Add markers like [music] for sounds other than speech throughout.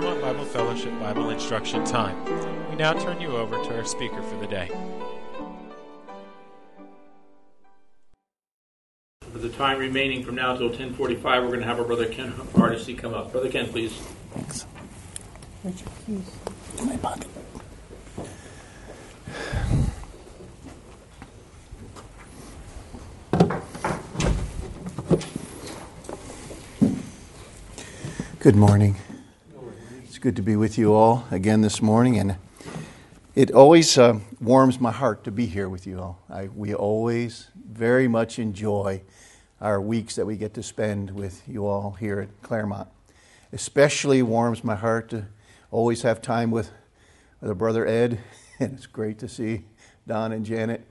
Claremont Bible Fellowship Bible Instruction Time. We now turn you over to our speaker for the day. For the time remaining from now until 10:45, we're going to have our brother Ken Hardesty come up. Brother Ken, please. Thanks. In my pocket. Good morning. Good to be with you all again this morning, and it always uh, warms my heart to be here with you all. I, we always very much enjoy our weeks that we get to spend with you all here at Claremont. Especially warms my heart to always have time with, with brother Ed, [laughs] and it's great to see Don and Janet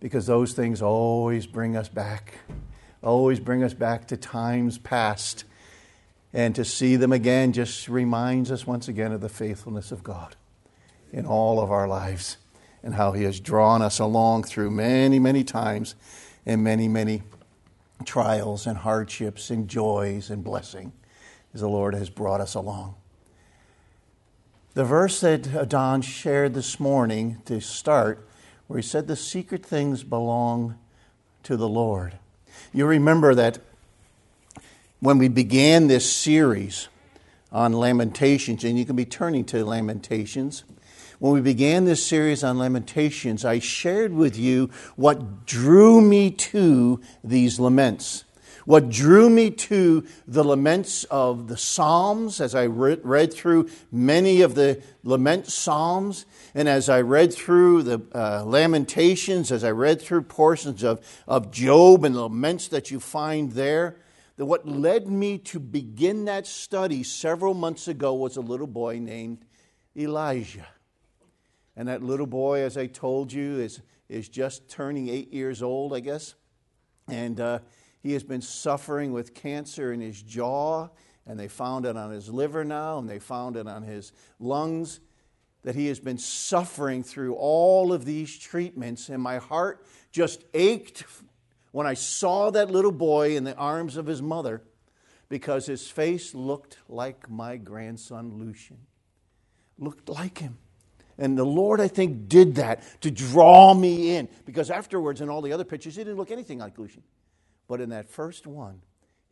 because those things always bring us back, always bring us back to times past and to see them again just reminds us once again of the faithfulness of God in all of our lives and how He has drawn us along through many, many times and many, many trials and hardships and joys and blessing as the Lord has brought us along. The verse that Don shared this morning to start, where he said, The secret things belong to the Lord. You remember that when we began this series on Lamentations, and you can be turning to Lamentations. When we began this series on Lamentations, I shared with you what drew me to these laments. What drew me to the laments of the Psalms as I read through many of the lament Psalms, and as I read through the uh, Lamentations, as I read through portions of, of Job and the laments that you find there, that what led me to begin that study several months ago was a little boy named Elijah. And that little boy, as I told you, is, is just turning eight years old, I guess. And uh, he has been suffering with cancer in his jaw, and they found it on his liver now, and they found it on his lungs. That he has been suffering through all of these treatments, and my heart just ached when I saw that little boy in the arms of his mother because his face looked like my grandson Lucian. Looked like him. And the Lord, I think, did that to draw me in because afterwards, in all the other pictures, he didn't look anything like Lucian. But in that first one,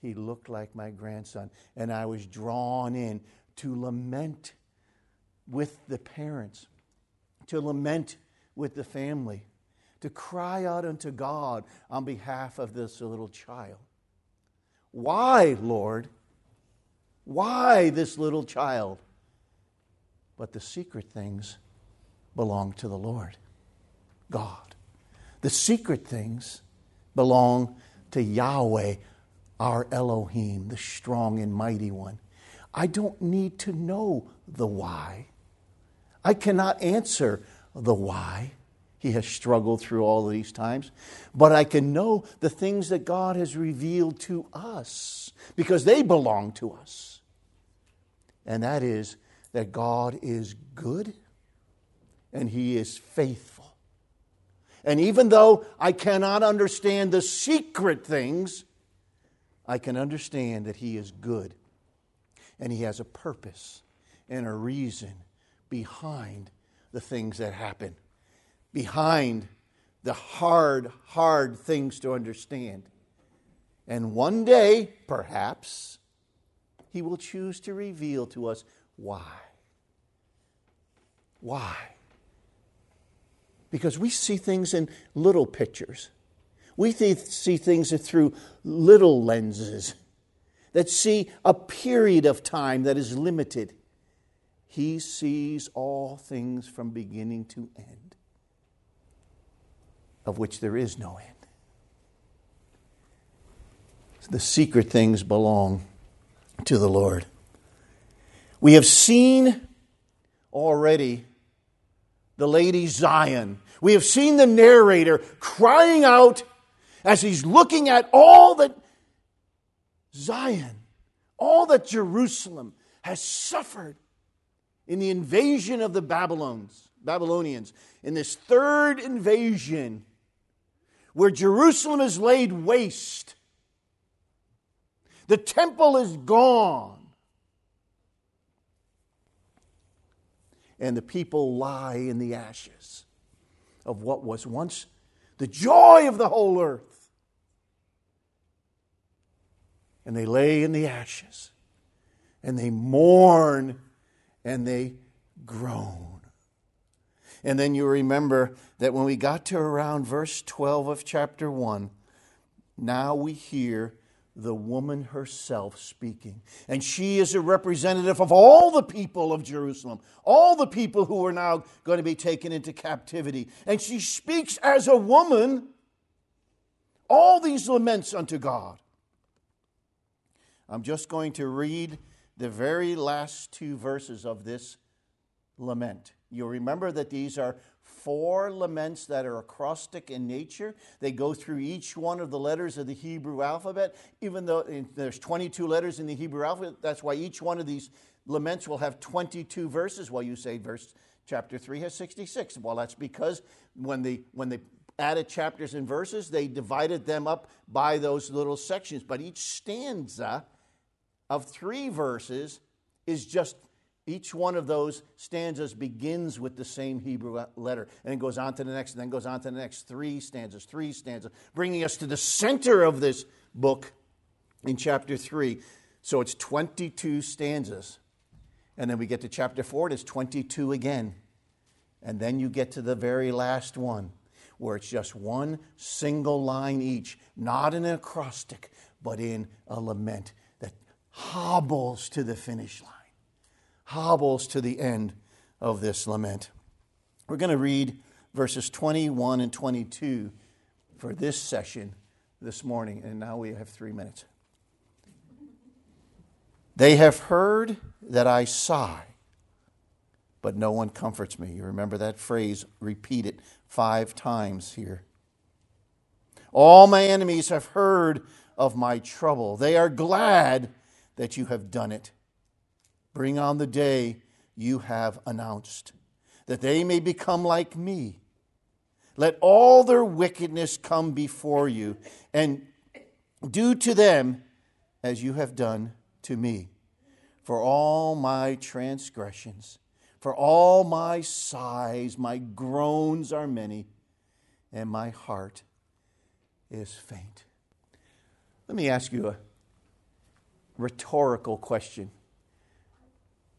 he looked like my grandson. And I was drawn in to lament with the parents, to lament with the family to cry out unto God on behalf of this little child. Why, Lord? Why this little child? But the secret things belong to the Lord, God. The secret things belong to Yahweh, our Elohim, the strong and mighty one. I don't need to know the why. I cannot answer the why he has struggled through all these times. But I can know the things that God has revealed to us because they belong to us. And that is that God is good and He is faithful. And even though I cannot understand the secret things, I can understand that He is good and He has a purpose and a reason behind the things that happen behind the hard, hard things to understand. And one day, perhaps, He will choose to reveal to us why. Why? Because we see things in little pictures. We see things through little lenses that see a period of time that is limited. He sees all things from beginning to end of which there is no end. The secret things belong to the Lord. We have seen already the Lady Zion. We have seen the narrator crying out as he's looking at all that Zion, all that Jerusalem has suffered in the invasion of the Babylons, Babylonians, in this third invasion where Jerusalem is laid waste. The temple is gone. And the people lie in the ashes of what was once the joy of the whole earth. And they lay in the ashes and they mourn and they groan. And then you remember that when we got to around verse 12 of chapter 1, now we hear the woman herself speaking. And she is a representative of all the people of Jerusalem, all the people who are now going to be taken into captivity. And she speaks as a woman all these laments unto God. I'm just going to read the very last two verses of this lament. You'll remember that these are four laments that are acrostic in nature. They go through each one of the letters of the Hebrew alphabet, even though eh, there's 22 letters in the Hebrew alphabet. That's why each one of these laments will have 22 verses. Well, you say verse chapter 3 has 66. Well, that's because when they, when they added chapters and verses, they divided them up by those little sections. But each stanza of three verses is just each one of those stanzas begins with the same Hebrew letter and then goes on to the next, and then goes on to the next three stanzas, three stanzas, bringing us to the center of this book in chapter 3. So it's 22 stanzas. And then we get to chapter 4, and it's 22 again. And then you get to the very last one, where it's just one single line each, not in an acrostic, but in a lament that hobbles to the finish line hobbles to the end of this lament. We're going to read verses 21 and 22 for this session this morning, and now we have three minutes. They have heard that I sigh, but no one comforts me. You remember that phrase, repeat it five times here. All my enemies have heard of my trouble. They are glad that you have done it. Bring on the day you have announced, that they may become like me. Let all their wickedness come before you, and do to them as you have done to me. For all my transgressions, for all my sighs, my groans are many, and my heart is faint. Let me ask you a rhetorical question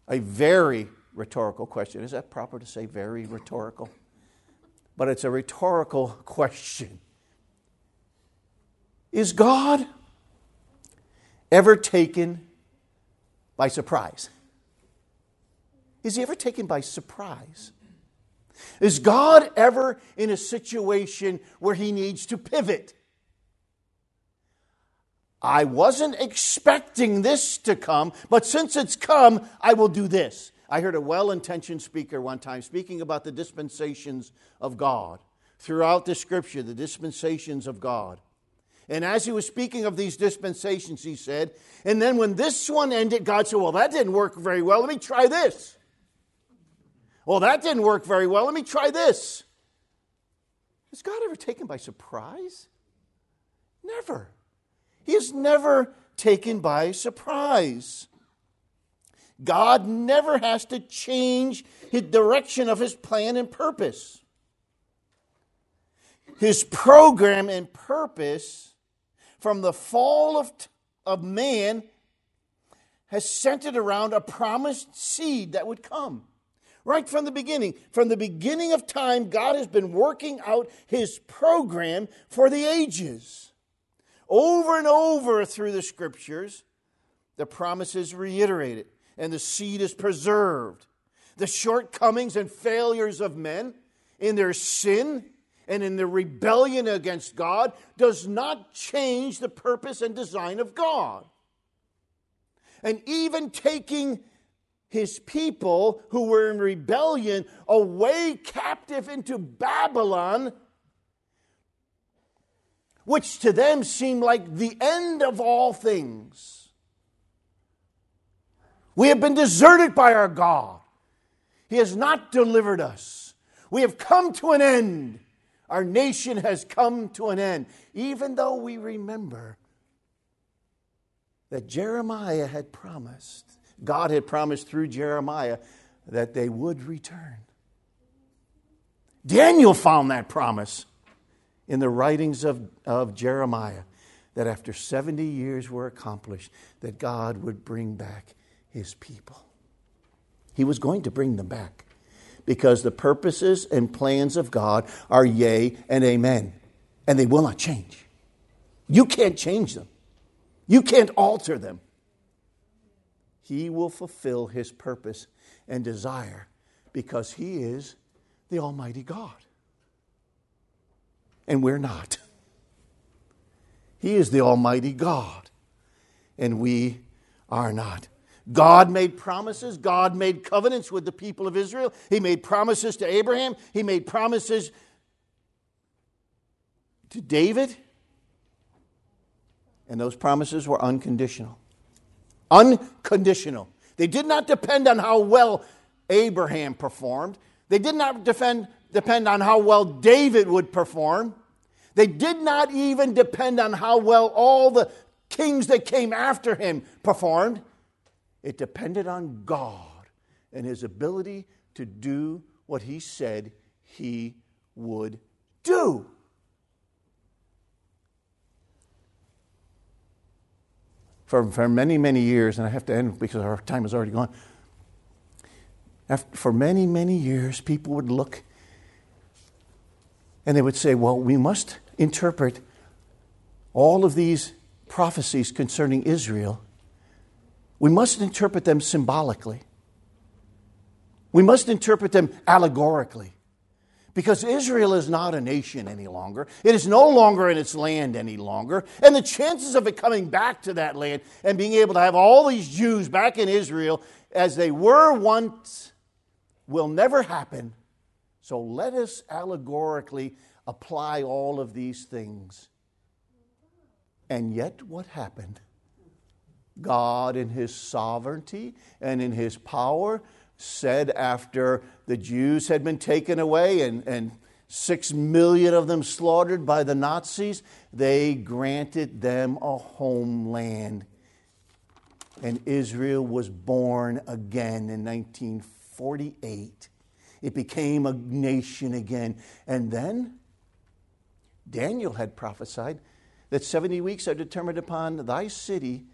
a very rhetorical question. Is that proper to say very rhetorical? But it's a rhetorical question. Is God ever taken by surprise? Is he ever taken by surprise? Is God ever in a situation where he needs to pivot? I wasn't expecting this to come, but since it's come, I will do this. I heard a well intentioned speaker one time speaking about the dispensations of God. Throughout the scripture, the dispensations of God. And as he was speaking of these dispensations, he said, and then when this one ended, God said, Well, that didn't work very well. Let me try this. Well, that didn't work very well. Let me try this. Is God ever taken by surprise? Never. He is never taken by surprise. God never has to change the direction of his plan and purpose. His program and purpose from the fall of, of man has centered around a promised seed that would come. Right from the beginning, from the beginning of time, God has been working out his program for the ages. Over and over through the scriptures, the promise is reiterated and the seed is preserved. The shortcomings and failures of men in their sin and in their rebellion against God does not change the purpose and design of God. And even taking his people who were in rebellion away captive into Babylon which to them seemed like the end of all things. We have been deserted by our God. He has not delivered us. We have come to an end. Our nation has come to an end. Even though we remember that Jeremiah had promised, God had promised through Jeremiah that they would return. Daniel found that promise in the writings of, of Jeremiah that after 70 years were accomplished, that God would bring back his people. He was going to bring them back because the purposes and plans of God are yea and amen, and they will not change. You can't change them, you can't alter them. He will fulfill his purpose and desire because he is the Almighty God. And we're not. He is the Almighty God, and we are not. God made promises. God made covenants with the people of Israel. He made promises to Abraham. He made promises to David. And those promises were unconditional. Unconditional. They did not depend on how well Abraham performed, they did not defend, depend on how well David would perform. They did not even depend on how well all the kings that came after him performed. It depended on God and his ability to do what he said he would do. For, for many, many years, and I have to end because our time is already gone. After, for many, many years, people would look and they would say, Well, we must interpret all of these prophecies concerning Israel we must interpret them symbolically. We must interpret them allegorically. Because Israel is not a nation any longer. It is no longer in its land any longer. And the chances of it coming back to that land and being able to have all these Jews back in Israel as they were once will never happen. So let us allegorically apply all of these things. And yet, what happened? God, in His sovereignty and in His power, said after the Jews had been taken away and, and six million of them slaughtered by the Nazis, they granted them a homeland. And Israel was born again in 1948. It became a nation again. And then Daniel had prophesied that 70 weeks are determined upon thy city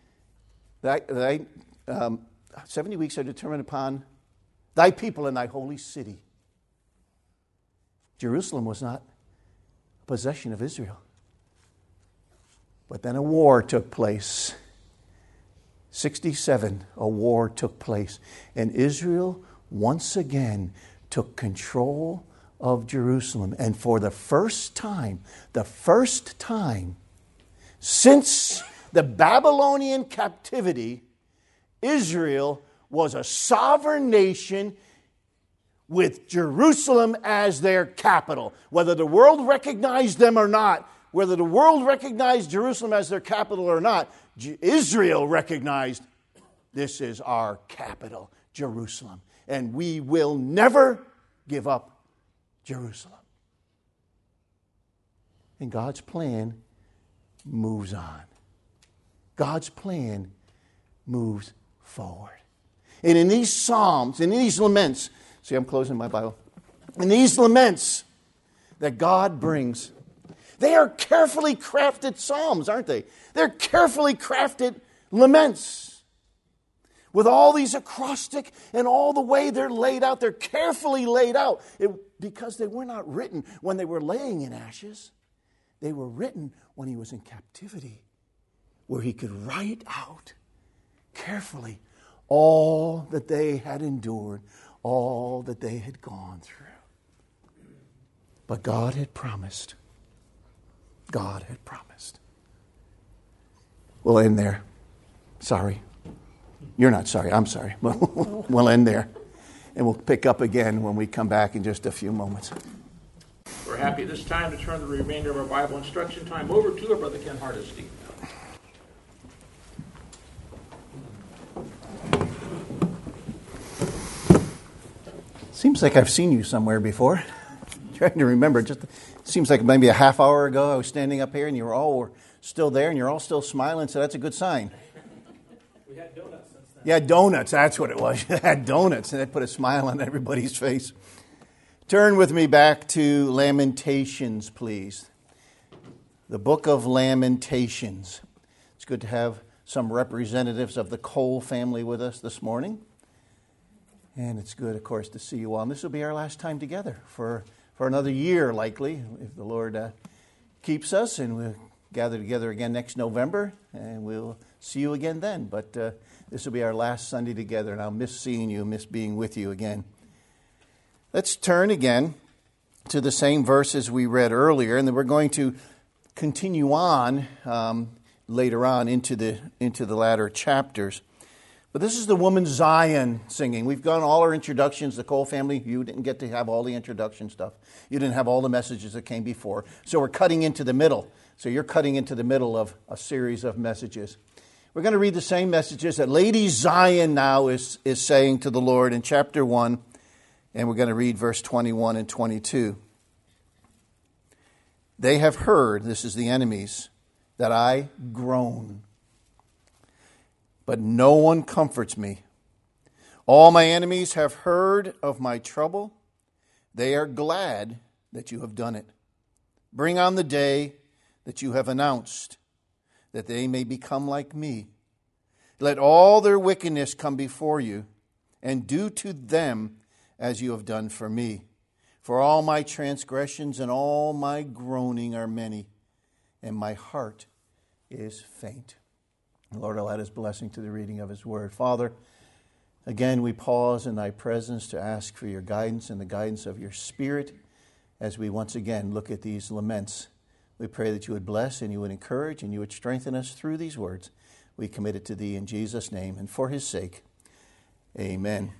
Thy, thy um, 70 weeks are determined upon thy people and thy holy city. Jerusalem was not a possession of Israel. But then a war took place. 67, a war took place. And Israel once again took control of Jerusalem. And for the first time, the first time since the Babylonian captivity, Israel was a sovereign nation with Jerusalem as their capital. Whether the world recognized them or not, whether the world recognized Jerusalem as their capital or not, Israel recognized this is our capital, Jerusalem. And we will never give up Jerusalem. And God's plan moves on. God's plan moves forward. And in these Psalms, in these laments, see, I'm closing my Bible. In these laments that God brings, they are carefully crafted Psalms, aren't they? They're carefully crafted laments with all these acrostic and all the way they're laid out. They're carefully laid out it, because they were not written when they were laying in ashes, they were written when he was in captivity where he could write out carefully all that they had endured, all that they had gone through. But God had promised. God had promised. We'll end there. Sorry. You're not sorry. I'm sorry. [laughs] we'll end there. And we'll pick up again when we come back in just a few moments. We're happy this time to turn the remainder of our Bible instruction time over to our brother Ken Hardesty. Seems like I've seen you somewhere before. [laughs] trying to remember. Just seems like maybe a half hour ago I was standing up here and you were all were still there and you're all still smiling, so that's a good sign. We had donuts. Yeah, donuts, that's what it was. [laughs] Had donuts, and that put a smile on everybody's face. Turn with me back to Lamentations, please. The book of Lamentations. It's good to have some representatives of the Cole family with us this morning. And it's good, of course, to see you all. And this will be our last time together for, for another year, likely, if the Lord uh, keeps us. And we'll gather together again next November, and we'll see you again then. But uh, this will be our last Sunday together, and I'll miss seeing you, miss being with you again. Let's turn again to the same verses we read earlier, and then we're going to continue on um, later on into the, into the latter chapters. But this is the woman Zion singing. We've done all our introductions. The Cole family, you didn't get to have all the introduction stuff. You didn't have all the messages that came before. So we're cutting into the middle. So you're cutting into the middle of a series of messages. We're going to read the same messages that Lady Zion now is, is saying to the Lord in chapter 1, and we're going to read verse 21 and 22. They have heard, this is the enemies, that I groan but no one comforts me. All my enemies have heard of my trouble. They are glad that you have done it. Bring on the day that you have announced, that they may become like me. Let all their wickedness come before you, and do to them as you have done for me. For all my transgressions and all my groaning are many, and my heart is faint. Lord, I'll add his blessing to the reading of his word. Father, again, we pause in thy presence to ask for your guidance and the guidance of your spirit as we once again look at these laments. We pray that you would bless and you would encourage and you would strengthen us through these words. We commit it to thee in Jesus' name and for his sake. Amen.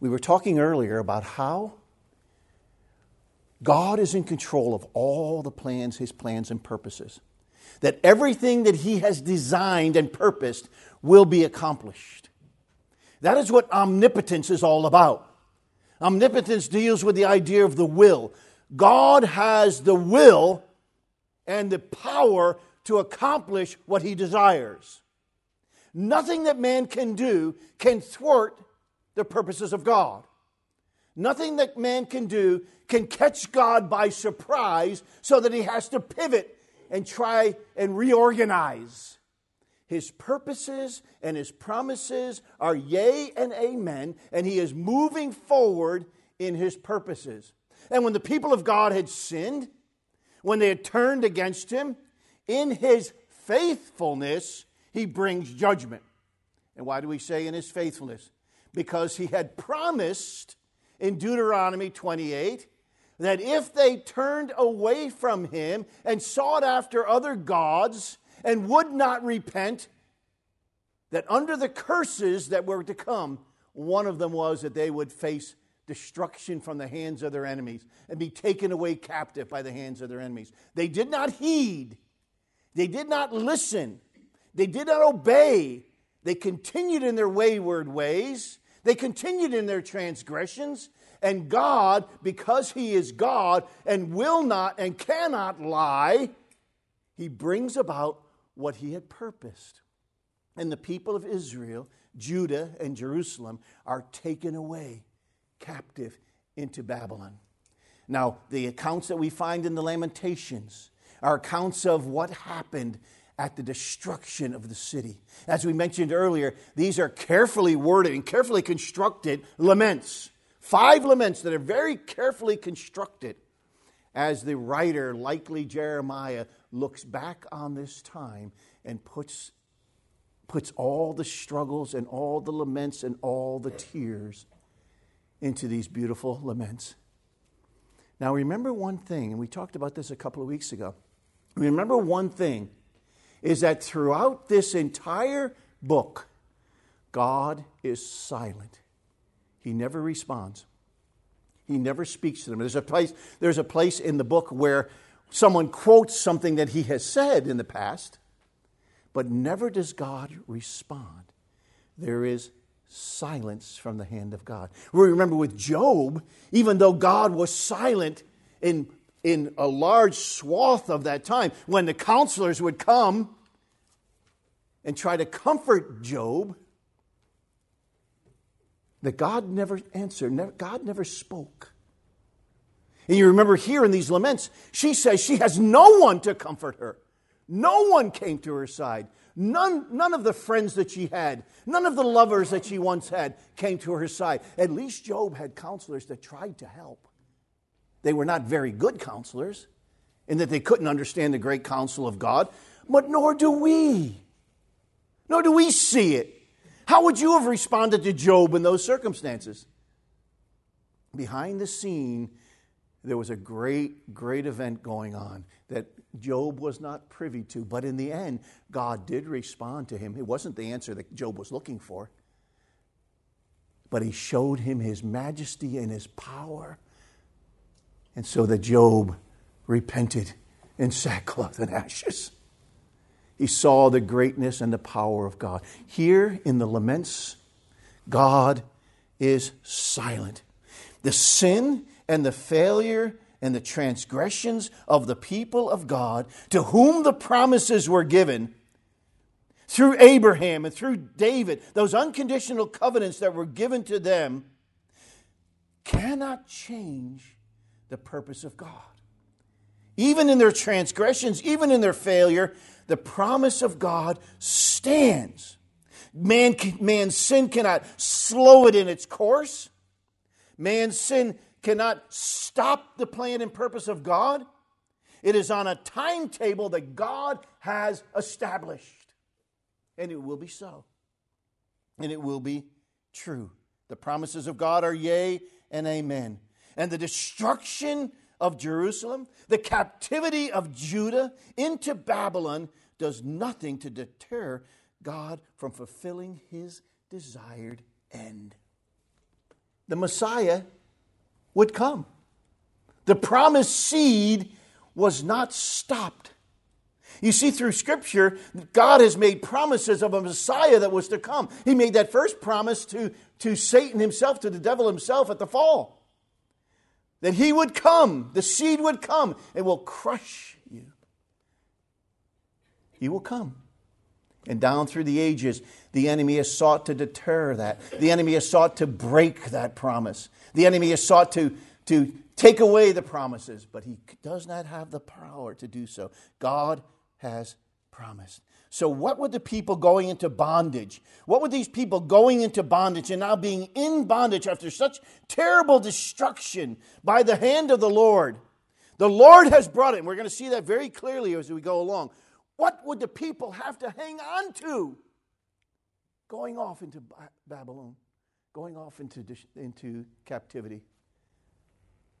We were talking earlier about how God is in control of all the plans, his plans and purposes that everything that He has designed and purposed will be accomplished. That is what omnipotence is all about. Omnipotence deals with the idea of the will. God has the will and the power to accomplish what He desires. Nothing that man can do can thwart the purposes of God. Nothing that man can do can catch God by surprise so that he has to pivot and try and reorganize. His purposes and his promises are yea and amen, and he is moving forward in his purposes. And when the people of God had sinned, when they had turned against him, in his faithfulness, he brings judgment. And why do we say in his faithfulness? Because he had promised in Deuteronomy 28 that if they turned away from him and sought after other gods and would not repent, that under the curses that were to come, one of them was that they would face destruction from the hands of their enemies and be taken away captive by the hands of their enemies. They did not heed, they did not listen, they did not obey. They continued in their wayward ways, they continued in their transgressions, and God, because He is God and will not and cannot lie, He brings about what He had purposed. And the people of Israel, Judah, and Jerusalem are taken away captive into Babylon. Now, the accounts that we find in the Lamentations are accounts of what happened at the destruction of the city. As we mentioned earlier, these are carefully worded and carefully constructed laments. Five laments that are very carefully constructed as the writer, likely Jeremiah, looks back on this time and puts, puts all the struggles and all the laments and all the tears into these beautiful laments. Now, remember one thing, and we talked about this a couple of weeks ago. Remember one thing is that throughout this entire book, God is silent. He never responds. He never speaks to them. There's a place, there's a place in the book where someone quotes something that he has said in the past, but never does God respond. There is silence from the hand of God. We remember with Job, even though God was silent in, in a large swath of that time, when the counselors would come and try to comfort Job, that God never answered, never, God never spoke. And you remember here in these laments, she says she has no one to comfort her. No one came to her side. None, none of the friends that she had, none of the lovers that she once had came to her side. At least Job had counselors that tried to help. They were not very good counselors in that they couldn't understand the great counsel of God, but nor do we. Nor do we see it. How would you have responded to Job in those circumstances? Behind the scene, there was a great, great event going on that Job was not privy to. But in the end, God did respond to him. It wasn't the answer that Job was looking for, but he showed him his majesty and his power. And so that Job repented in [laughs] sackcloth and ashes. He saw the greatness and the power of God. Here in the laments, God is silent. The sin and the failure and the transgressions of the people of God to whom the promises were given through Abraham and through David, those unconditional covenants that were given to them, cannot change the purpose of God. Even in their transgressions, even in their failure, the promise of God stands. Man, man's sin cannot slow it in its course. Man's sin cannot stop the plan and purpose of God. It is on a timetable that God has established. And it will be so. And it will be true. The promises of God are yea and amen. And the destruction of Jerusalem, the captivity of Judah into Babylon does nothing to deter God from fulfilling his desired end. The Messiah would come. The promised seed was not stopped. You see, through Scripture, God has made promises of a Messiah that was to come. He made that first promise to, to Satan himself, to the devil himself at the fall. That he would come, the seed would come, and will crush you. He will come. And down through the ages, the enemy has sought to deter that. The enemy has sought to break that promise. The enemy has sought to, to take away the promises, but he does not have the power to do so. God has promised. So, what would the people going into bondage? What would these people going into bondage and now being in bondage after such terrible destruction by the hand of the Lord? The Lord has brought it, and we're going to see that very clearly as we go along. What would the people have to hang on to going off into Babylon? going off into, into captivity,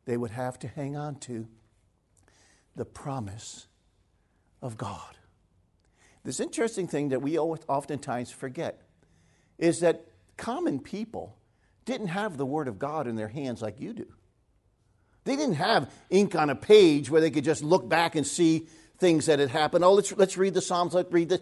they would have to hang on to the promise of God. This interesting thing that we oftentimes forget is that common people didn't have the Word of God in their hands like you do. They didn't have ink on a page where they could just look back and see things that had happened. Oh, let's, let's read the Psalms, let's read this.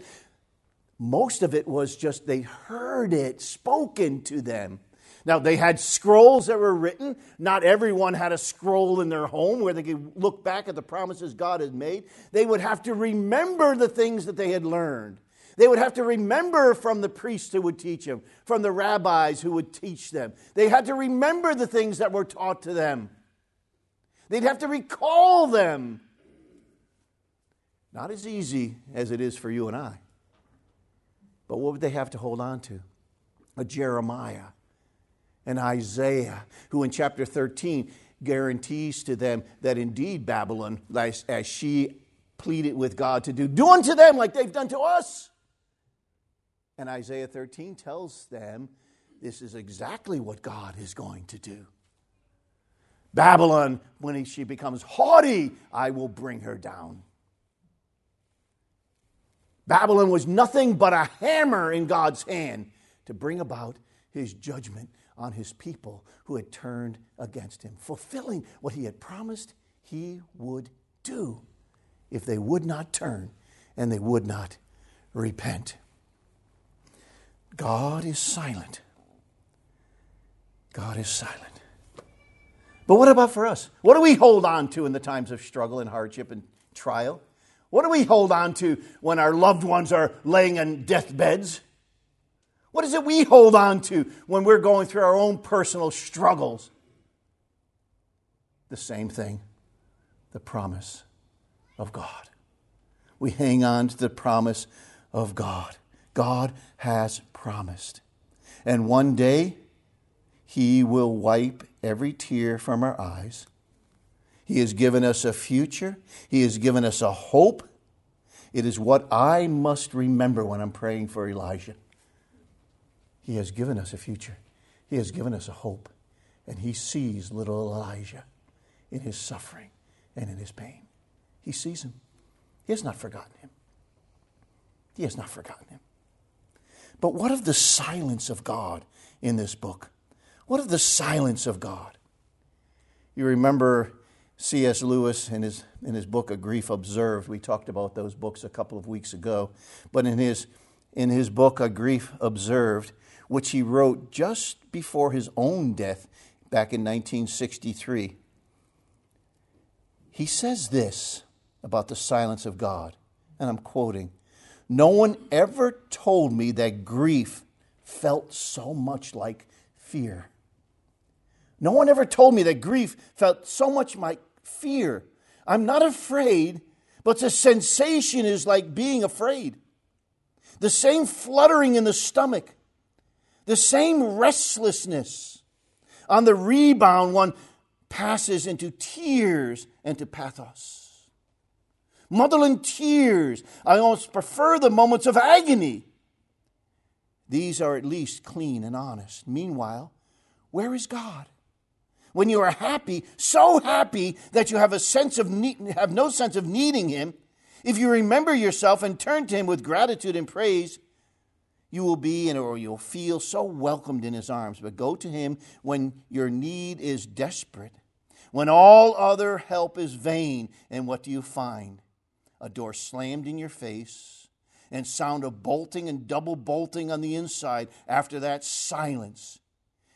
Most of it was just they heard it spoken to them. Now, they had scrolls that were written. Not everyone had a scroll in their home where they could look back at the promises God had made. They would have to remember the things that they had learned. They would have to remember from the priests who would teach them, from the rabbis who would teach them. They had to remember the things that were taught to them. They'd have to recall them. Not as easy as it is for you and I. But what would they have to hold on to? A Jeremiah, an Isaiah, who in chapter 13 guarantees to them that indeed Babylon, as, as she pleaded with God to do, do unto them like they've done to us. And Isaiah 13 tells them this is exactly what God is going to do. Babylon, when she becomes haughty, I will bring her down. Babylon was nothing but a hammer in God's hand to bring about his judgment on his people who had turned against him, fulfilling what he had promised he would do if they would not turn and they would not repent. God is silent. God is silent. But what about for us? What do we hold on to in the times of struggle and hardship and trial? What do we hold on to when our loved ones are laying on deathbeds? What is it we hold on to when we're going through our own personal struggles? The same thing the promise of God. We hang on to the promise of God. God has promised. And one day, He will wipe every tear from our eyes. He has given us a future, He has given us a hope. It is what I must remember when I'm praying for Elijah. He has given us a future, He has given us a hope, and He sees little Elijah in his suffering and in his pain. He sees him. He has not forgotten him. He has not forgotten him. But what of the silence of God in this book? What of the silence of God? You remember C.S. Lewis in his, in his book, A Grief Observed. We talked about those books a couple of weeks ago. But in his, in his book, A Grief Observed, which he wrote just before his own death back in 1963, he says this about the silence of God, and I'm quoting No one ever told me that grief felt so much like fear. No one ever told me that grief felt so much like fear. I'm not afraid, but the sensation is like being afraid. The same fluttering in the stomach, the same restlessness. On the rebound, one passes into tears and to pathos. Motherland tears. I almost prefer the moments of agony. These are at least clean and honest. Meanwhile, where is God? When you are happy, so happy that you have a sense of need, have no sense of needing Him, if you remember yourself and turn to Him with gratitude and praise, you will be and or you'll feel so welcomed in His arms. But go to Him when your need is desperate when all other help is vain, and what do you find? A door slammed in your face, and sound of bolting and double bolting on the inside. After that, silence.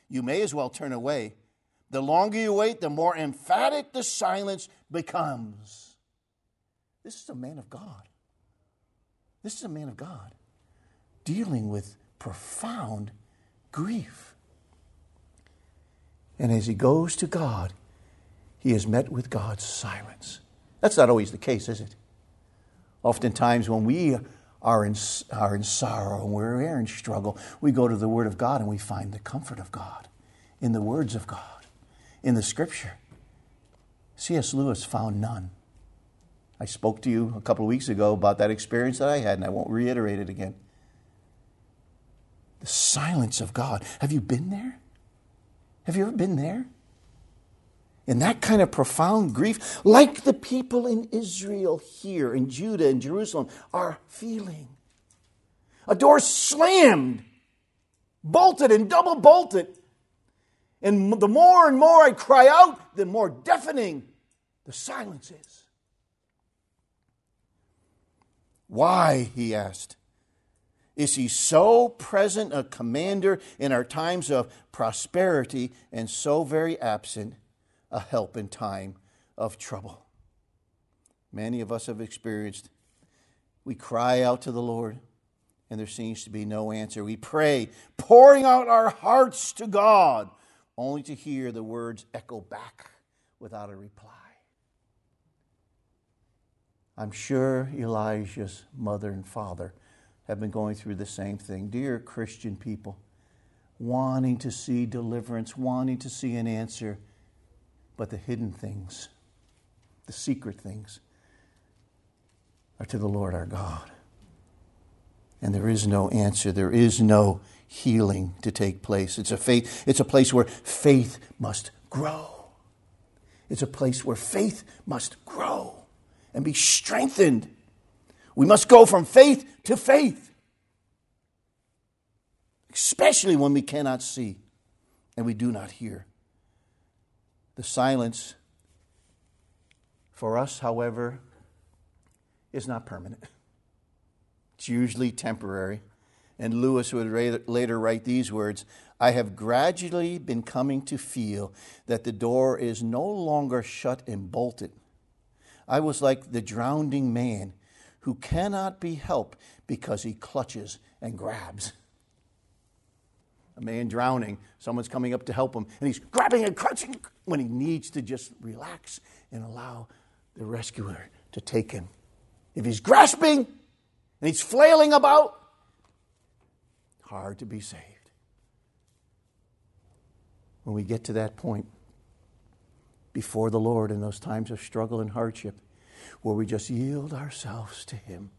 You may as well turn away. The longer you wait, the more emphatic the silence becomes. This is a man of God. This is a man of God dealing with profound grief. And as he goes to God, he is met with God's silence. That's not always the case, is it? Oftentimes, when we are in, are in sorrow and we're in struggle, we go to the Word of God and we find the comfort of God in the words of God, in the Scripture. C.S. Lewis found none. I spoke to you a couple of weeks ago about that experience that I had, and I won't reiterate it again. The silence of God. Have you been there? Have you ever been there? in that kind of profound grief, like the people in Israel here, in Judah and Jerusalem, are feeling. A door slammed, bolted and double bolted. And the more and more I cry out, the more deafening the silence is. Why, he asked, is he so present a commander in our times of prosperity and so very absent a help in time of trouble. Many of us have experienced, we cry out to the Lord, and there seems to be no answer. We pray, pouring out our hearts to God, only to hear the words echo back without a reply. I'm sure Elijah's mother and father have been going through the same thing. Dear Christian people, wanting to see deliverance, wanting to see an answer but the hidden things, the secret things, are to the Lord our God. And there is no answer, there is no healing to take place. It's a faith, it's a place where faith must grow. It's a place where faith must grow and be strengthened. We must go from faith to faith, especially when we cannot see and we do not hear. The silence, for us, however, is not permanent. It's usually temporary. And Lewis would later write these words I have gradually been coming to feel that the door is no longer shut and bolted. I was like the drowning man who cannot be helped because he clutches and grabs. a man drowning, someone's coming up to help him, and he's grabbing and clutching when he needs to just relax and allow the rescuer to take him. If he's grasping and he's flailing about, hard to be saved. When we get to that point before the Lord in those times of struggle and hardship, where we just yield ourselves to Him,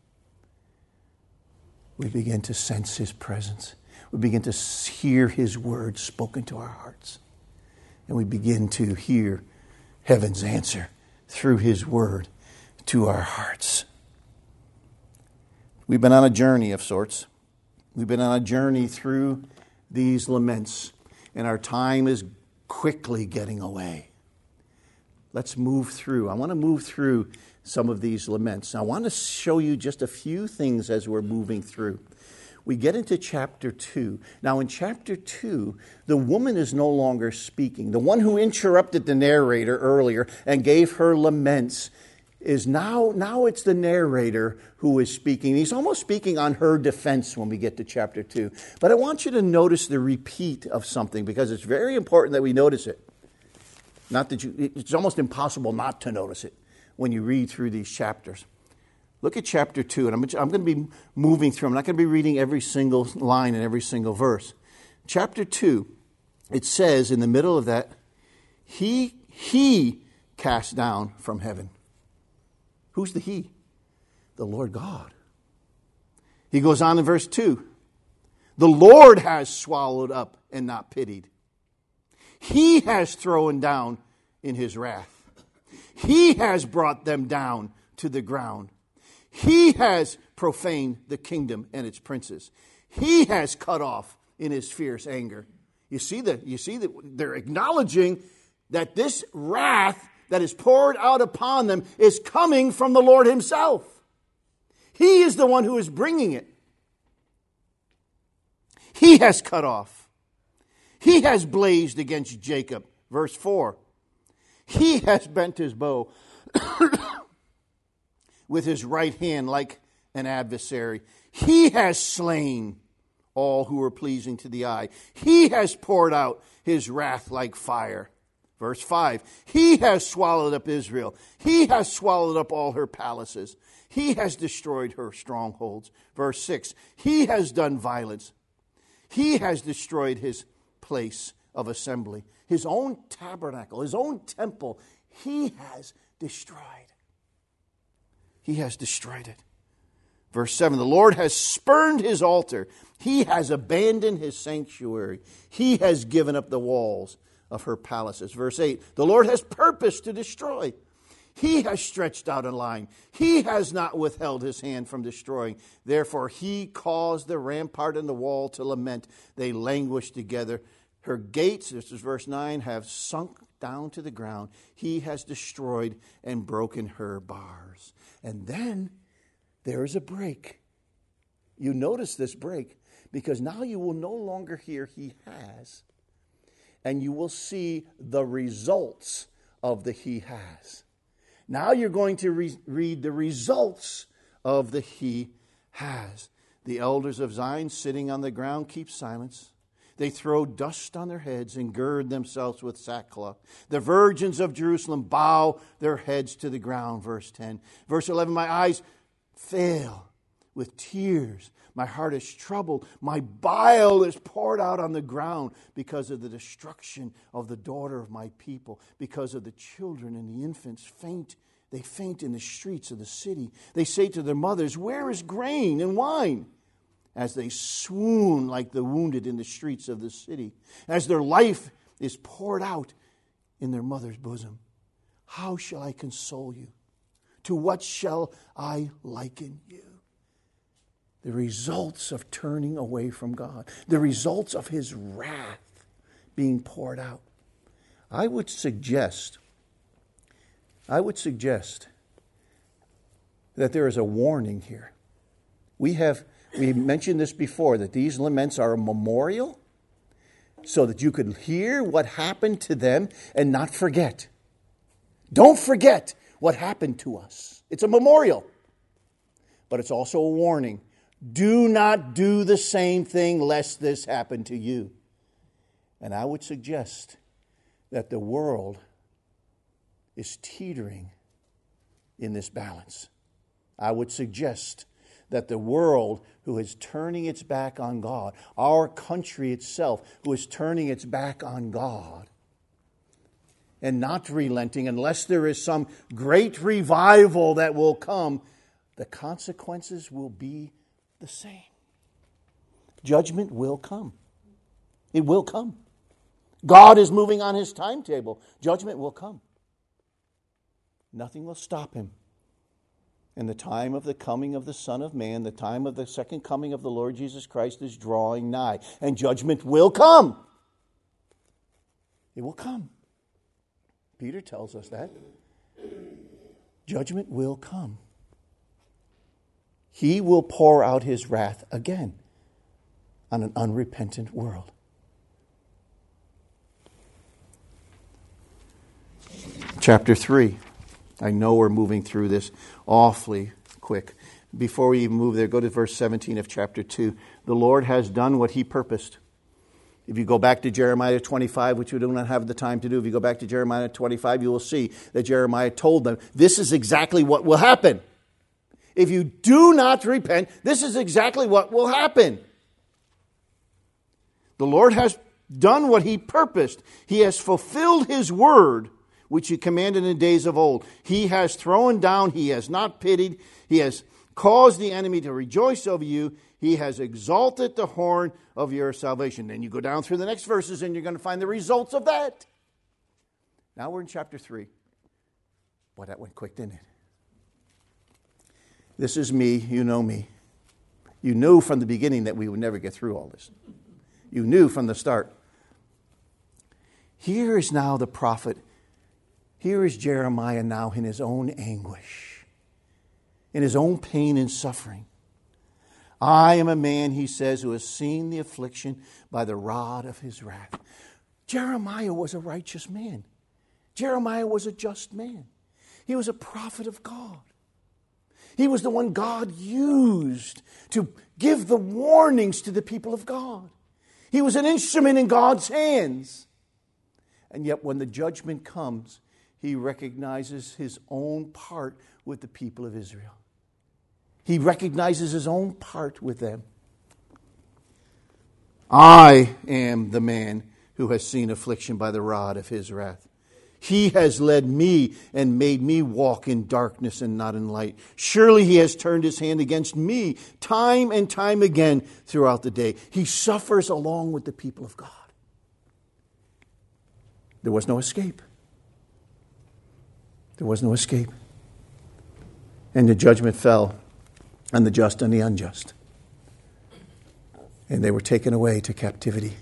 we begin to sense His presence. We begin to hear His word spoken to our hearts. And we begin to hear heaven's answer through His word to our hearts. We've been on a journey of sorts. We've been on a journey through these laments, and our time is quickly getting away. Let's move through. I want to move through some of these laments. I want to show you just a few things as we're moving through. We get into chapter 2. Now, in chapter 2, the woman is no longer speaking. The one who interrupted the narrator earlier and gave her laments is now, now it's the narrator who is speaking. He's almost speaking on her defense when we get to chapter 2. But I want you to notice the repeat of something because it's very important that we notice it. Not that you, it's almost impossible not to notice it when you read through these chapters. Look at chapter 2, and I'm, I'm going to be moving through. I'm not going to be reading every single line and every single verse. Chapter 2, it says in the middle of that, He, he cast down from heaven. Who's the He? The Lord God. He goes on in verse 2 The Lord has swallowed up and not pitied. He has thrown down in his wrath. He has brought them down to the ground. He has profaned the kingdom and its princes. He has cut off in his fierce anger. You see that you see that they're acknowledging that this wrath that is poured out upon them is coming from the Lord himself. He is the one who is bringing it. He has cut off. He has blazed against Jacob. Verse 4. He has bent his bow [coughs] with his right hand like an adversary. He has slain all who are pleasing to the eye. He has poured out his wrath like fire. Verse 5 He has swallowed up Israel. He has swallowed up all her palaces. He has destroyed her strongholds. Verse 6 He has done violence. He has destroyed his place of assembly, his own tabernacle, his own temple. He has destroyed. He has destroyed it. Verse 7 The Lord has spurned his altar. He has abandoned his sanctuary. He has given up the walls of her palaces. Verse 8 The Lord has purposed to destroy. He has stretched out a line. He has not withheld his hand from destroying. Therefore, he caused the rampart and the wall to lament. They languish together. Her gates, this is verse 9, have sunk down to the ground. He has destroyed and broken her bars. And then there is a break. You notice this break because now you will no longer hear he has, and you will see the results of the he has. Now you're going to re- read the results of the he has. The elders of Zion sitting on the ground keep silence. They throw dust on their heads and gird themselves with sackcloth. The virgins of Jerusalem bow their heads to the ground. Verse 10. Verse 11 My eyes fail with tears. My heart is troubled. My bile is poured out on the ground because of the destruction of the daughter of my people, because of the children and the infants faint. They faint in the streets of the city. They say to their mothers, Where is grain and wine? As they swoon like the wounded in the streets of the city, as their life is poured out in their mother's bosom. How shall I console you? To what shall I liken you? the results of turning away from God, the results of his wrath being poured out. I would suggest, I would suggest that there is a warning here. We have we mentioned this before that these laments are a memorial so that you could hear what happened to them and not forget. Don't forget what happened to us. It's a memorial, but it's also a warning do not do the same thing lest this happen to you. And I would suggest that the world is teetering in this balance. I would suggest that the world who is turning its back on God, our country itself who is turning its back on God, and not relenting unless there is some great revival that will come, the consequences will be the same. Judgment will come. It will come. God is moving on his timetable. Judgment will come. Nothing will stop him. And the time of the coming of the Son of Man, the time of the second coming of the Lord Jesus Christ is drawing nigh, and judgment will come. It will come. Peter tells us that. Judgment will come. He will pour out his wrath again on an unrepentant world. Chapter 3. I know we're moving through this awfully quick. Before we even move there, go to verse 17 of chapter 2. The Lord has done what he purposed. If you go back to Jeremiah 25, which we do not have the time to do, if you go back to Jeremiah 25, you will see that Jeremiah told them, This is exactly what will happen. If you do not repent, this is exactly what will happen. The Lord has done what he purposed, he has fulfilled his word which he commanded in days of old. He has thrown down, he has not pitied, he has caused the enemy to rejoice over you, he has exalted the horn of your salvation. Then you go down through the next verses and you're going to find the results of that. Now we're in chapter 3. Boy, that went quick, didn't it? This is me, you know me. You knew from the beginning that we would never get through all this. You knew from the start. Here is now the prophet here is Jeremiah now in his own anguish, in his own pain and suffering. I am a man, he says, who has seen the affliction by the rod of his wrath. Jeremiah was a righteous man. Jeremiah was a just man. He was a prophet of God. He was the one God used to give the warnings to the people of God. He was an instrument in God's hands. And yet, when the judgment comes, he recognizes his own part with the people of Israel. He recognizes his own part with them. I am the man who has seen affliction by the rod of his wrath. He has led me and made me walk in darkness and not in light. Surely he has turned his hand against me time and time again throughout the day. He suffers along with the people of God. There was no escape. There was no escape. And the judgment fell on the just and the unjust. And they were taken away to captivity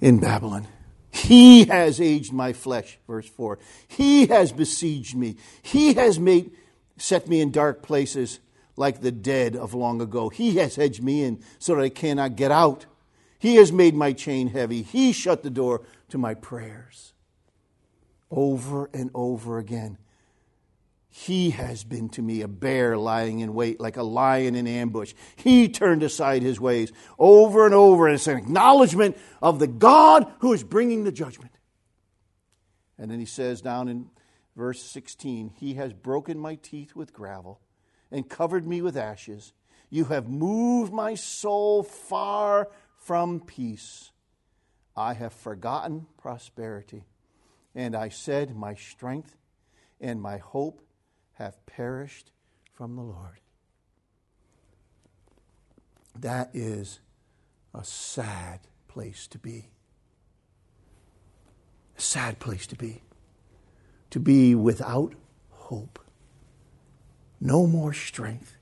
in Babylon. He has aged my flesh, verse 4. He has besieged me. He has made set me in dark places like the dead of long ago. He has hedged me in so that I cannot get out. He has made my chain heavy. He shut the door to my prayers. Over and over again. He has been to me a bear lying in wait, like a lion in ambush. He turned aside his ways over and over, and it's an acknowledgement of the God who is bringing the judgment. And then he says down in verse 16, He has broken my teeth with gravel and covered me with ashes. You have moved my soul far from peace. I have forgotten prosperity. And I said, My strength and my hope have perished from the Lord. That is a sad place to be. A sad place to be. To be without hope. No more strength.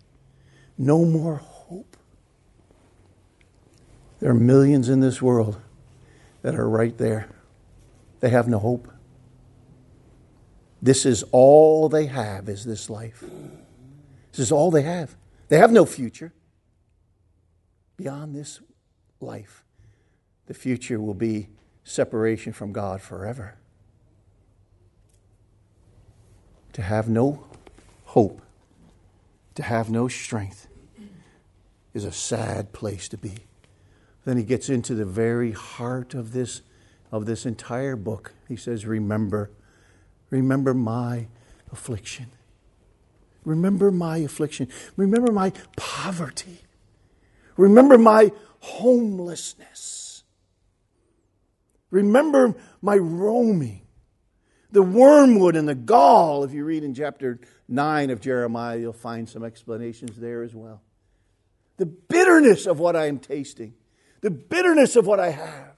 No more hope. There are millions in this world that are right there. They have no hope. This is all they have is this life. This is all they have. They have no future beyond this life. The future will be separation from God forever. To have no hope, to have no strength, is a sad place to be. Then he gets into the very heart of this of this entire book. He says, Remember, remember my affliction. Remember my affliction. Remember my poverty. Remember my homelessness. Remember my roaming. The wormwood and the gall, if you read in chapter 9 of Jeremiah, you'll find some explanations there as well. The bitterness of what I am tasting, the bitterness of what I have.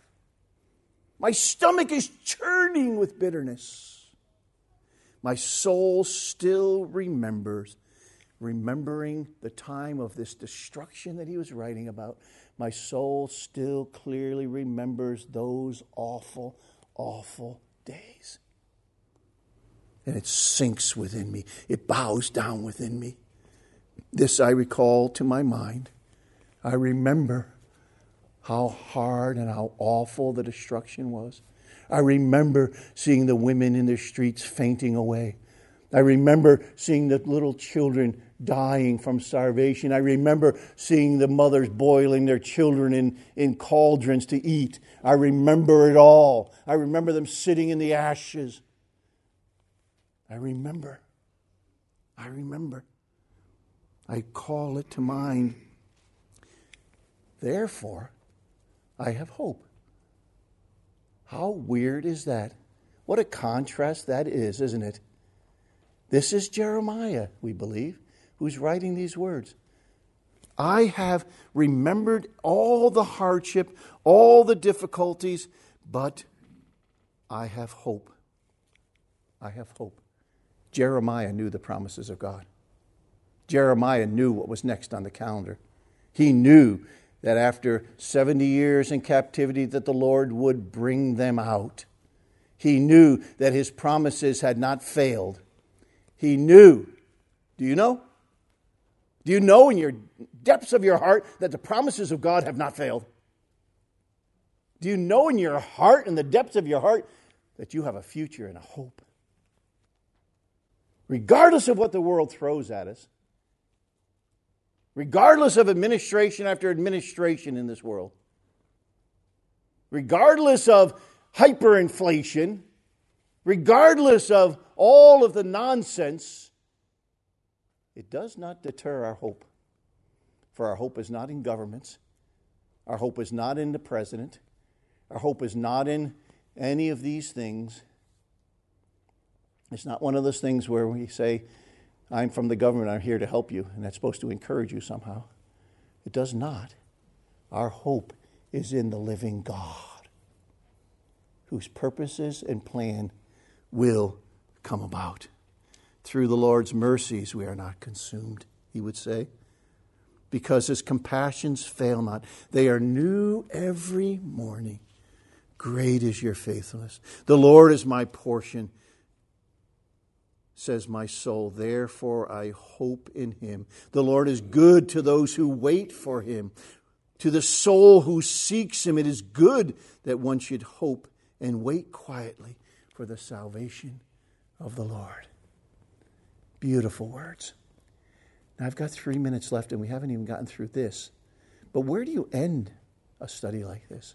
My stomach is churning with bitterness. My soul still remembers, remembering the time of this destruction that he was writing about. My soul still clearly remembers those awful, awful days. And it sinks within me, it bows down within me. This I recall to my mind. I remember how hard and how awful the destruction was. I remember seeing the women in the streets fainting away. I remember seeing the little children dying from starvation. I remember seeing the mothers boiling their children in, in cauldrons to eat. I remember it all. I remember them sitting in the ashes. I remember. I remember. I call it to mind. Therefore, I have hope. How weird is that? What a contrast that is, isn't it? This is Jeremiah, we believe, who's writing these words. I have remembered all the hardship, all the difficulties, but I have hope. I have hope. Jeremiah knew the promises of God. Jeremiah knew what was next on the calendar. He knew that after 70 years in captivity that the Lord would bring them out. He knew that his promises had not failed. He knew. Do you know? Do you know in your depths of your heart that the promises of God have not failed? Do you know in your heart, in the depths of your heart, that you have a future and a hope? Regardless of what the world throws at us, regardless of administration after administration in this world, regardless of hyperinflation, regardless of all of the nonsense, it does not deter our hope. For our hope is not in governments, our hope is not in the president, our hope is not in any of these things. It's not one of those things where we say, I'm from the government, I'm here to help you, and that's supposed to encourage you somehow. It does not. Our hope is in the living God, whose purposes and plan will come about. Through the Lord's mercies, we are not consumed, he would say, because his compassions fail not. They are new every morning. Great is your faithfulness. The Lord is my portion says my soul. Therefore, I hope in him. The Lord is good to those who wait for him. To the soul who seeks him, it is good that one should hope and wait quietly for the salvation of the Lord. Beautiful words. Now, I've got three minutes left, and we haven't even gotten through this. But where do you end a study like this?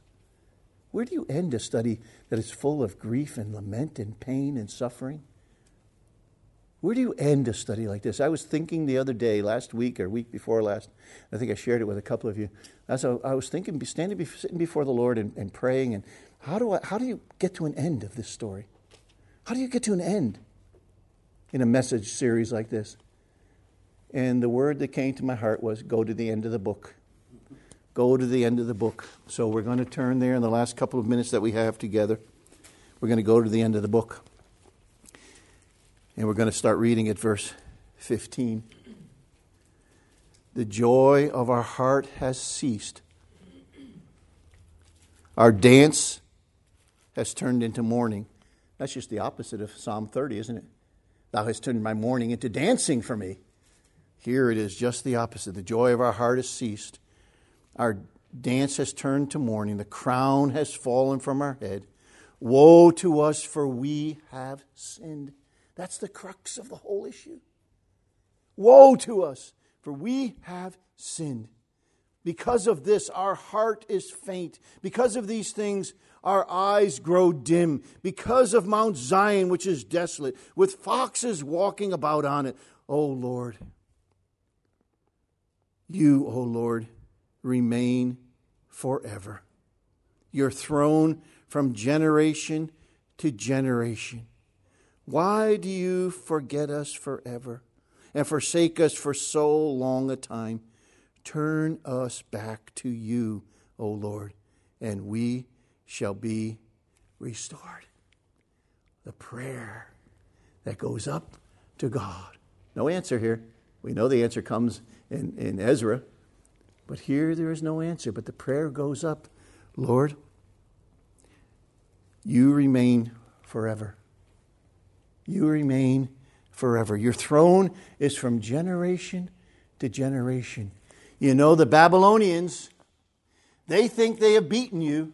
Where do you end a study that is full of grief and lament and pain and suffering? Where do you end a study like this? I was thinking the other day, last week or week before last, I think I shared it with a couple of you. As I, was thinking, standing, sitting before the Lord and, and praying, and how do, I, how do you get to an end of this story? How do you get to an end in a message series like this? And the word that came to my heart was go to the end of the book. Go to the end of the book. So we're going to turn there in the last couple of minutes that we have together. We're going to go to the end of the book. And we're going to start reading at verse 15. The joy of our heart has ceased. Our dance has turned into mourning. That's just the opposite of Psalm 30, isn't it? Thou hast turned my mourning into dancing for me. Here it is just the opposite. The joy of our heart has ceased. Our dance has turned to mourning. The crown has fallen from our head. Woe to us, for we have sinned. That's the crux of the whole issue. Woe to us, for we have sinned. Because of this, our heart is faint. Because of these things, our eyes grow dim. Because of Mount Zion, which is desolate, with foxes walking about on it. O oh Lord, you, O oh Lord, remain forever. Your throne from generation to generation. Why do you forget us forever and forsake us for so long a time? Turn us back to you, O Lord, and we shall be restored. The prayer that goes up to God. No answer here. We know the answer comes in, in Ezra, but here there is no answer. But the prayer goes up Lord, you remain forever. You remain forever. Your throne is from generation to generation. You know, the Babylonians, they think they have beaten you.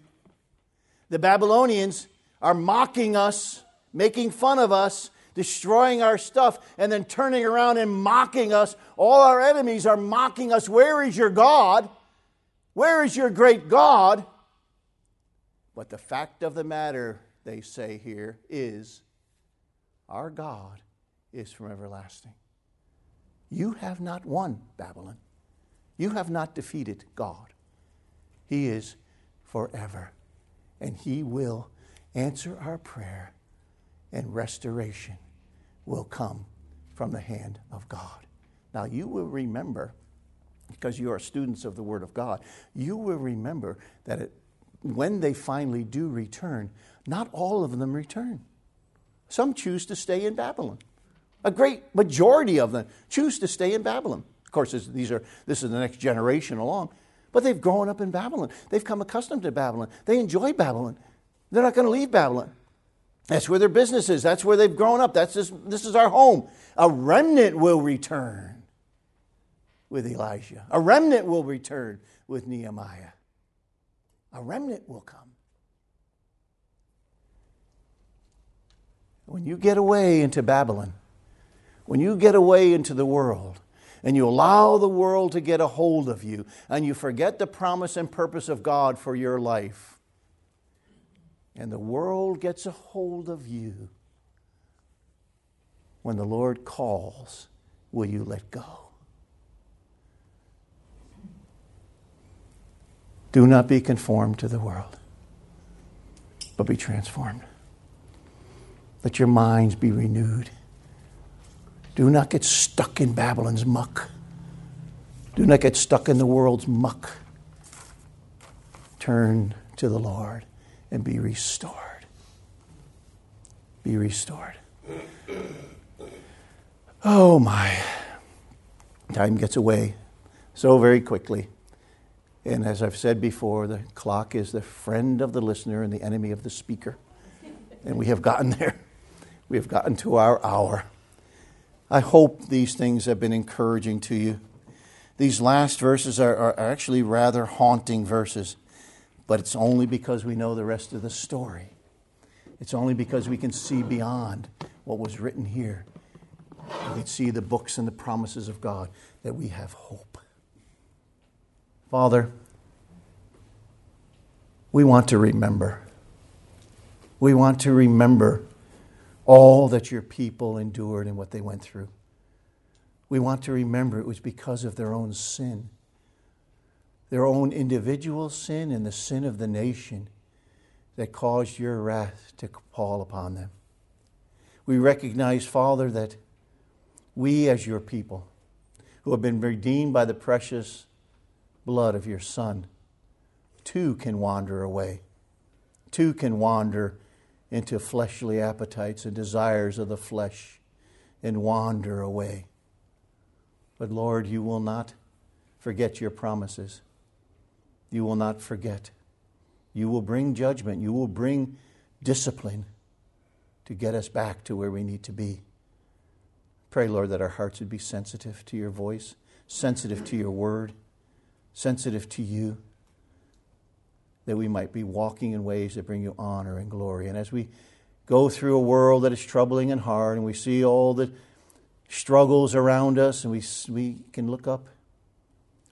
The Babylonians are mocking us, making fun of us, destroying our stuff, and then turning around and mocking us. All our enemies are mocking us. Where is your God? Where is your great God? But the fact of the matter, they say here, is our God is from everlasting. You have not won Babylon. You have not defeated God. He is forever. And He will answer our prayer, and restoration will come from the hand of God. Now, you will remember, because you are students of the Word of God, you will remember that it, when they finally do return, not all of them return. Some choose to stay in Babylon. A great majority of them choose to stay in Babylon. Of course, these are, this is the next generation along. But they've grown up in Babylon. They've come accustomed to Babylon. They enjoy Babylon. They're not going to leave Babylon. That's where their business is. That's where they've grown up. That's just, this is our home. A remnant will return with Elijah. A remnant will return with Nehemiah. A remnant will come. When you get away into Babylon, when you get away into the world, and you allow the world to get a hold of you, and you forget the promise and purpose of God for your life, and the world gets a hold of you, when the Lord calls, will you let go? Do not be conformed to the world, but be transformed. Let your minds be renewed do not get stuck in Babylon's muck. Do not get stuck in the world's muck. Turn to the Lord and be restored. Be restored. Oh my. Time gets away so very quickly. And as I've said before, the clock is the friend of the listener and the enemy of the speaker. And we have gotten there. We have gotten to our hour. I hope these things have been encouraging to you. These last verses are, are, actually rather haunting verses, but it's only because we know the rest of the story. It's only because we can see beyond what was written here. We can see the books and the promises of God that we have hope. Father, we want to remember. We want to remember all that your people endured and what they went through. We want to remember it was because of their own sin, their own individual sin, and the sin of the nation that caused your wrath to fall upon them. We recognize, Father, that we, as your people, who have been redeemed by the precious blood of your Son, too can wander away, too can wander into fleshly appetites and desires of the flesh and wander away. But Lord, you will not forget your promises. You will not forget. You will bring judgment. You will bring discipline to get us back to where we need to be. Pray, Lord, that our hearts would be sensitive to your voice, sensitive to your word, sensitive to you that we might be walking in ways that bring you honor and glory. And as we go through a world that is troubling and hard, and we see all the struggles around us, and we, we can look up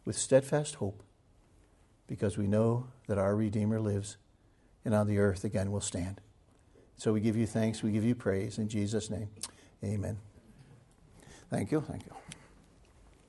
with steadfast hope because we know that our Redeemer lives and on the earth again will stand. So we give you thanks, we give you praise in Jesus' name. Amen. Thank you. Thank you.